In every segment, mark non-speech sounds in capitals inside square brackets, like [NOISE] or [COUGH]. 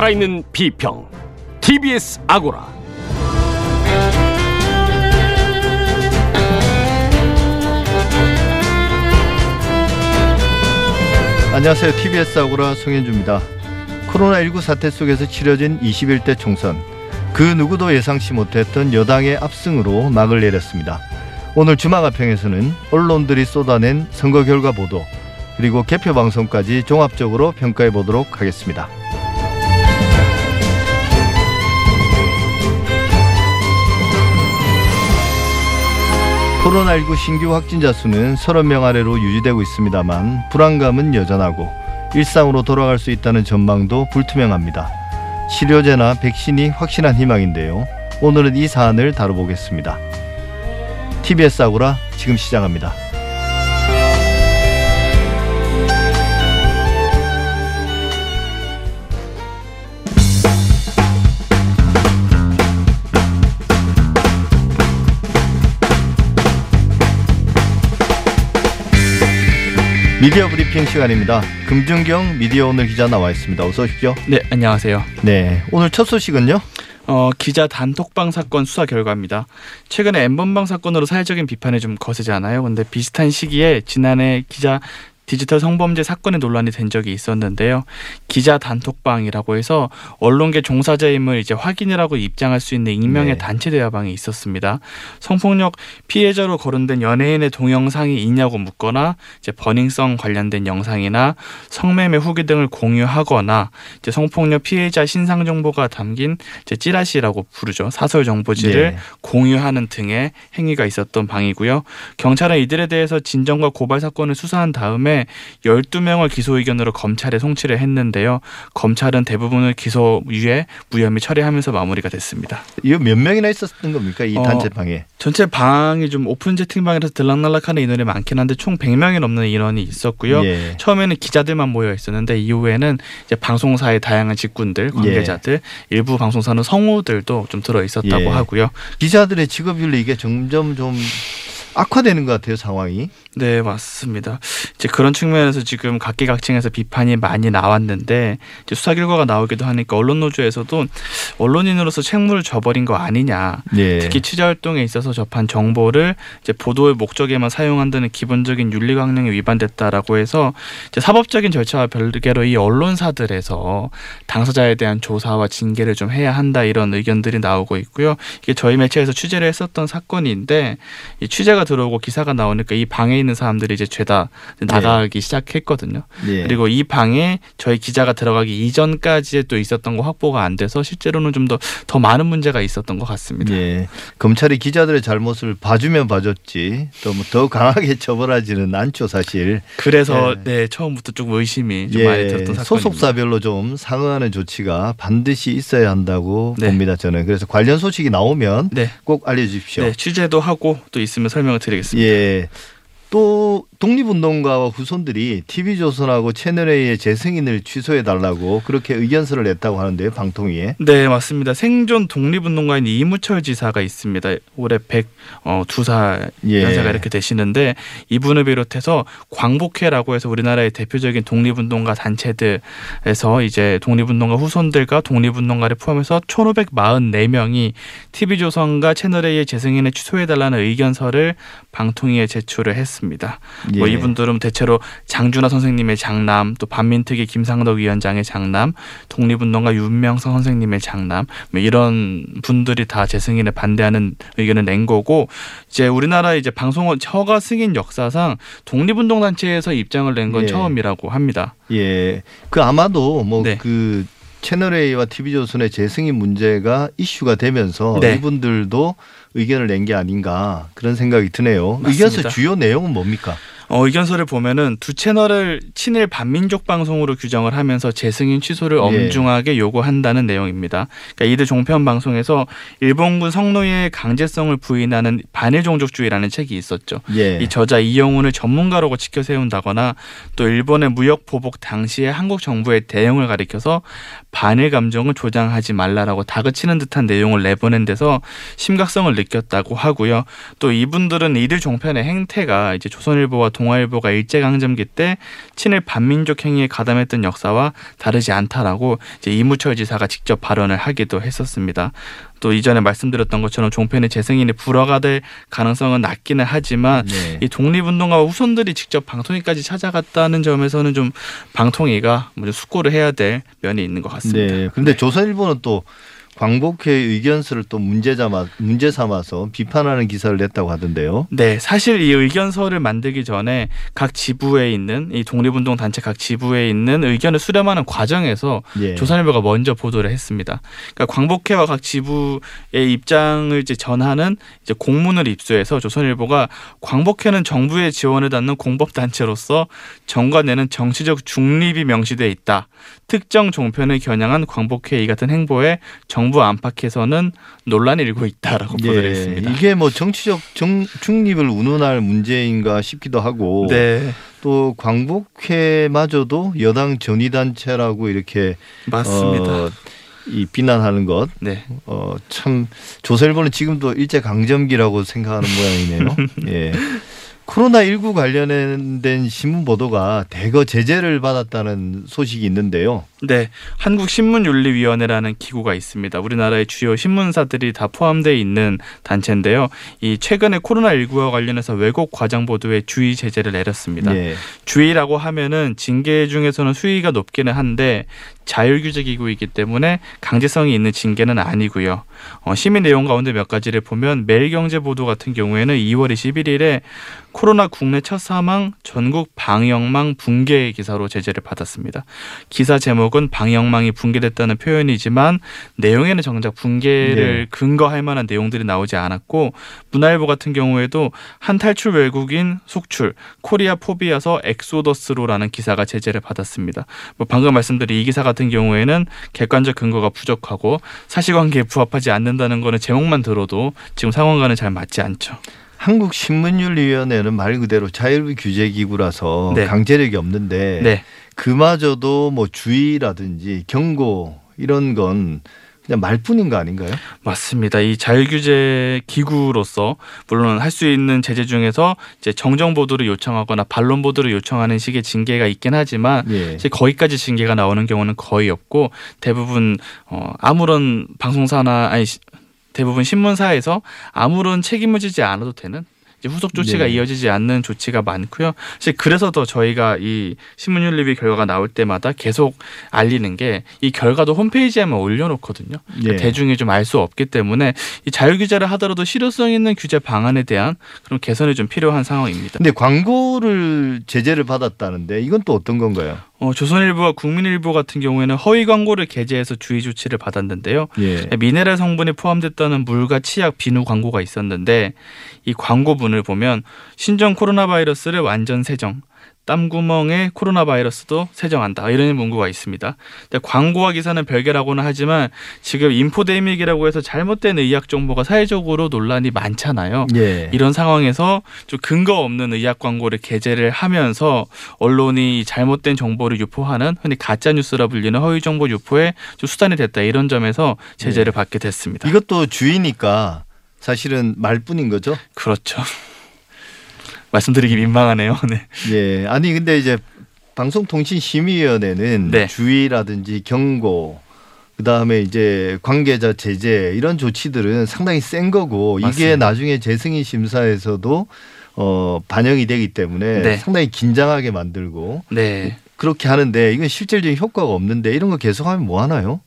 살아있는 비평 TBS 아고라 안녕하세요. TBS 아고라 송현주입니다. 코로나19 사태 속에서 치러진 21대 총선. 그 누구도 예상치 못했던 여당의 압승으로 막을 내렸습니다. 오늘 주마가평에서는 언론들이 쏟아낸 선거 결과 보도 그리고 개표 방송까지 종합적으로 평가해 보도록 하겠습니다. 코로나19 신규 확진자 수는 30명 아래로 유지되고 있습니다만 불안감은 여전하고 일상으로 돌아갈 수 있다는 전망도 불투명합니다. 치료제나 백신이 확실한 희망인데요. 오늘은 이 사안을 다뤄보겠습니다. TBS 아고라 지금 시작합니다. 미디어 브리핑 시간입니다. 금준경 미디어 오늘 기자 나와 있습니다. 어서 오십시오. 네, 안녕하세요. 네, 오늘 첫 소식은요? 어, 기자 단톡방 사건 수사 결과입니다. 최근에 엠번방 사건으로 사회적인 비판이 좀 거세지 않아요? 근데 비슷한 시기에 지난해 기자 디지털 성범죄 사건의 논란이 된 적이 있었는데요. 기자 단톡방이라고 해서 언론계 종사자임을 이제 확인이라고 입장할 수 있는 익명의 네. 단체 대화방이 있었습니다. 성폭력 피해자로 거론된 연예인의 동영상이 있냐고 묻거나 이제 버닝성 관련된 영상이나 성매매 후기 등을 공유하거나 이제 성폭력 피해자 신상 정보가 담긴 이제 찌라시라고 부르죠. 사설 정보지를 네. 공유하는 등의 행위가 있었던 방이고요. 경찰은 이들에 대해서 진정과 고발 사건을 수사한 다음에 12명을 기소 의견으로 검찰에 송치를 했는데요. 검찰은 대부분을 기소 유예 무혐의 처리하면서 마무리가 됐습니다. 이거 몇 명이나 있었던 겁니까? 이 어, 단체방에. 전체 방이 좀 오픈 채팅방이라서 들락날락하는 인원이 많긴 한데 총 100명이 넘는 인원이 있었고요. 예. 처음에는 기자들만 모여 있었는데 이후에는 이제 방송사의 다양한 직군들, 관계자들, 일부 방송사는 성우들도 좀 들어 있었다고 예. 하고요. 기자들의 직업윤리 이게 점점 좀 악화되는 것 같아요 상황이. 네, 맞습니다. 이제 그런 측면에서 지금 각계각층에서 비판이 많이 나왔는데 이제 수사 결과가 나오기도 하니까 언론 노조에서도 언론인으로서 책무를 져버린 거 아니냐. 예. 특히 취재 활동에 있어서 접한 정보를 이제 보도의 목적에만 사용한다는 기본적인 윤리 강령에 위반됐다라고 해서 이제 사법적인 절차와 별개로 이 언론사들에서 당사자에 대한 조사와 징계를 좀 해야 한다 이런 의견들이 나오고 있고요. 이게 저희 매체에서 취재를 했었던 사건인데 이 취재가 들어오고 기사가 나오니까 이 방에 있는 사람들이 이제 죄다 나가기 시작했거든요. 예. 그리고 이 방에 저희 기자가 들어가기 이전까지 또 있었던 거 확보가 안 돼서 실제로는 좀 더더 많은 문제가 있었던 것 같습니다. 예. 검찰이 기자들의 잘못을 봐주면 봐줬지 또 뭐 더 강하게 [LAUGHS] 처벌하지는 않죠 사실. 그래서 예. 네 처음부터 조금 의심이 좀 많이 들었던 사건입니다. 소속사별로 좀 상응하는 조치가 반드시 있어야 한다고 네. 봅니다 저는. 그래서 관련 소식이 나오면 네, 꼭 알려주십시오. 네 취재도 하고 또 있으면 설명을 드리겠습니다. 예. 또 독립운동가와 후손들이 TV조선하고 채널A의 재승인을 취소해 달라고 그렇게 의견서를 냈다고 하는데요. 방통위에. 네, 맞습니다. 생존 독립운동가인 이무철 지사가 있습니다. 올해 102살 예. 연세가 이렇게 되시는데 이분을 비롯해서 광복회라고 해서 우리나라의 대표적인 독립운동가 단체들에서 이제 독립운동가 후손들과 독립운동가를 포함해서 1,544명이 TV조선과 채널A의 재승인을 취소해달라는 의견서를 방통위에 제출을 했습니다. 뭐 예. 이분들은 대체로 장준하 선생님의 장남, 또 반민특위 김상덕 위원장의 장남, 독립운동가 윤명성 선생님의 장남, 뭐 이런 분들이 다 재승인에 반대하는 의견을 낸 거고 이제 우리나라 이제 방송원 허가 승인 역사상 독립운동 단체에서 입장을 낸건 예. 처음이라고 합니다. 예. 그 아마도 뭐 네. 그 채널A와 TV조선의 재승인 문제가 이슈가 되면서 네. 이분들도 의견을 낸 게 아닌가 그런 생각이 드네요. 맞습니다. 의견서 주요 내용은 뭡니까? 어, 의견서를 보면은 두 채널을 친일 반민족 방송으로 규정을 하면서 재승인 취소를 예. 엄중하게 요구한다는 내용입니다. 그러니까 이들 종편 방송에서 일본군 성노예의 강제성을 부인하는 반일 종족주의라는 책이 있었죠. 예. 이 저자 이영훈을 전문가로 치켜 세운다거나 또 일본의 무역 보복 당시에 한국 정부의 대응을 가리켜서 반일 감정을 조장하지 말라라고 다그치는 듯한 내용을 내보낸 데서 심각성을 느꼈다고 하고요. 또 이분들은 이들 종편의 행태가 이제 조선일보와 동아일보가 일제강점기 때 친일 반민족 행위에 가담했던 역사와 다르지 않다라고 이제 이무철 지사가 직접 발언을 하기도 했었습니다. 또 이전에 말씀드렸던 것처럼 종편의 재승인이 불허가 될 가능성은 낮기는 하지만 네. 이 독립운동가 후손들이 직접 방통위까지 찾아갔다는 점에서는 좀 방통위가 먼저 숙고를 해야 될 면이 있는 것 같습니다. 네. 그런데 조선일보는 또 광복회 의견서를 또 문제 삼아 문제 삼아서 비판하는 기사를 냈다고 하던데요. 네, 사실 이 의견서를 만들기 전에 각 지부에 있는 이 독립운동 단체 각 지부에 있는 의견을 수렴하는 과정에서 예. 조선일보가 먼저 보도를 했습니다. 그러니까 광복회와 각 지부의 입장을 이제 전하는 이제 공문을 입수해서 조선일보가 광복회는 정부의 지원을 받는 공법 단체로서 정과 내는 정치적 중립이 명시돼 있다. 특정 종편을 겨냥한 광복회 이 같은 행보에 정부 안팎에서는 논란이 일고 있다라고 했습니다. 예. 이게 뭐 정치적 정, 중립을 운운할 문제인가 싶기도 하고 네, 또 광복회마저도 여당 전위단체라고 이렇게 맞습니다. 어, 이 비난하는 것, 네. 어, 참 조선일보는 지금도 일제 강점기라고 생각하는 모양이네요. [LAUGHS] 예. 코로나 19 관련된 신문 보도가 대거 제재를 받았다는 소식이 있는데요. 네, 한국신문윤리위원회라는 기구가 있습니다. 우리나라의 주요 신문사들이 다 포함되어 있는 단체인데요. 이 최근에 코로나19와 관련해서 왜곡 과장 보도에 주의 제재를 내렸습니다. 예. 주의라고 하면은 징계 중에서는 수위가 높기는 한데 자율규제 기구이기 때문에 강제성이 있는 징계는 아니고요. 어, 시민 내용 가운데 몇 가지를 보면 매일경제 보도 같은 경우에는 2월 21일에 코로나 국내 첫 사망 전국 방역망 붕괴 기사로 제재를 받았습니다. 기사 제목 은 방역망이 붕괴됐다는 표현이지만 내용에는 정작 붕괴를 네. 근거할 만한 내용들이 나오지 않았고 문화일보 같은 경우에도 한 탈출 외국인 속출 Korea phobia서 exodus로라는 기사가 제재를 받았습니다. 뭐 방금 말씀드린 이 기사 같은 경우에는 객관적 근거가 부족하고 사실관계에 부합하지 않는다는 거는 제목만 들어도 지금 상황과는 잘 맞지 않죠. 한국신문윤리위원회는 말 그대로 자율 규제 기구라서 네. 강제력이 없는데 네. 그마저도 뭐 주의라든지 경고 이런 건 그냥 말뿐인 거 아닌가요? 맞습니다. 이 자율규제 기구로서 물론 할 수 있는 제재 중에서 이제 정정 보도를 요청하거나 반론 보도를 요청하는 식의 징계가 있긴 하지만 예. 이제 거기까지 징계가 나오는 경우는 거의 없고 대부분 어 아무런 방송사나 아니 시- 대부분 신문사에서 아무런 책임을 지지 않아도 되는 후속 조치가 네. 이어지지 않는 조치가 많고요. 사실 그래서 더 저희가 이 신문윤리위 결과가 나올 때마다 계속 알리는 게 이 결과도 홈페이지에만 올려놓거든요. 예. 대중이 좀 알 수 없기 때문에 이 자율 규제를 하더라도 실효성 있는 규제 방안에 대한 그런 개선이 좀 필요한 상황입니다. 근데 광고를 제재를 받았다는데 이건 또 어떤 건가요? 어, 조선일보와 국민일보 같은 경우에는 허위 광고를 게재해서 주의 조치를 받았는데요. 예. 미네랄 성분이 포함됐다는 물과 치약 비누 광고가 있었는데 이 광고문을 보면 신종 코로나 바이러스를 완전 세정. 땀구멍에 코로나 바이러스도 세정한다 이런 문구가 있습니다. 근데 광고와 기사는 별개라고는 하지만 지금 인포데믹이라고 해서 잘못된 의학 정보가 사회적으로 논란이 많잖아요. 예. 이런 상황에서 좀 근거 없는 의학 광고를 게재를 하면서 언론이 잘못된 정보를 유포하는 흔히 가짜 뉴스라 불리는 허위 정보 유포에 좀 수단이 됐다 이런 점에서 제재를 받게 됐습니다. 이것도 주의니까 사실은 말뿐인 거죠. 그렇죠. 말씀드리기 민망하네요. [LAUGHS] 네. 예. 아니 근데 이제 방송통신심의위원회는 네. 주의라든지 경고 그다음에 이제 관계자 제재 이런 조치들은 상당히 센 거고 이게 맞습니다. 나중에 재승인 심사에서도 어 반영이 되기 때문에 네. 상당히 긴장하게 만들고 네. 그렇게 하는데 이건 실질적인 효과가 없는데 이런 거 계속하면 뭐 하나요?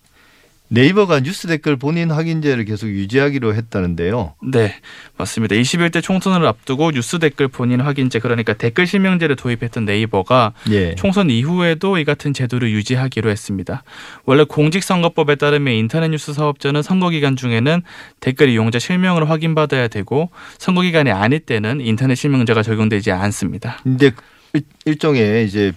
네이버가 뉴스 댓글 본인 확인제를 계속 유지하기로 했다는데요. 네, 맞습니다. 21대 총선을 앞두고 뉴스 댓글 본인 확인제 그러니까 댓글 실명제를 도입했던 네이버가 예. 총선 이후에도 이 같은 제도를 유지하기로 했습니다. 원래 공직선거법에 따르면 인터넷 뉴스 사업자는 선거 기간 중에는 댓글 이용자 실명을 확인받아야 되고 선거 기간이 아닐 때는 인터넷 실명제가 적용되지 않습니다. 근데 일- 일종의 이제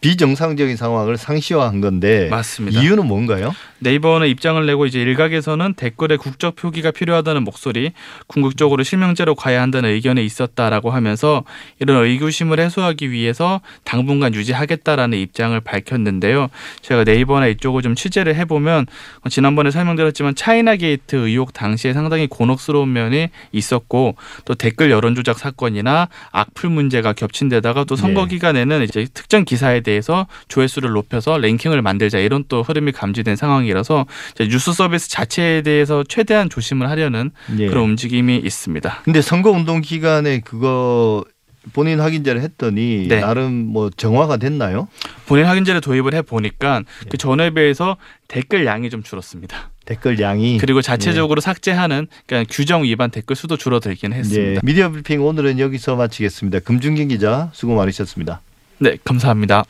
비정상적인 상황을 상시화한 건데 맞습니다. 이유는 뭔가요? 네이버는 입장을 내고 이제 일각에서는 댓글에 국적 표기가 필요하다는 목소리, 궁극적으로 실명제로 가야 한다는 의견이 있었다라고 하면서 이런 의구심을 해소하기 위해서 당분간 유지하겠다라는 입장을 밝혔는데요. 제가 네이버나 이쪽을 좀 취재를 해보면 지난번에 설명드렸지만 차이나 게이트 의혹 당시에 상당히 곤혹스러운 면이 있었고 또 댓글 여론 조작 사건이나 악플 문제가 겹친 데다가 또 선거 네. 기간에는 이제 특정 기사에 대해서 조회수를 높여서 랭킹을 만들자 이런 또 흐름이 감지된 상황이라서 뉴스 서비스 자체에 대해서 최대한 조심을 하려는 예. 그런 움직임이 있습니다. 근데 선거 운동 기간에 그거 본인 확인제를 했더니 네. 나름 뭐 정화가 됐나요? 본인 확인제를 도입을 해 보니까 예. 그 전에 비해서 댓글 양이 좀 줄었습니다. 댓글 양이 그리고 자체적으로 삭제하는 그러니까 규정 위반 댓글 수도 줄어들긴 예. 했습니다. 미디어 브리핑 오늘은 여기서 마치겠습니다. 금준경 기자 수고 많으셨습니다. 네, 감사합니다.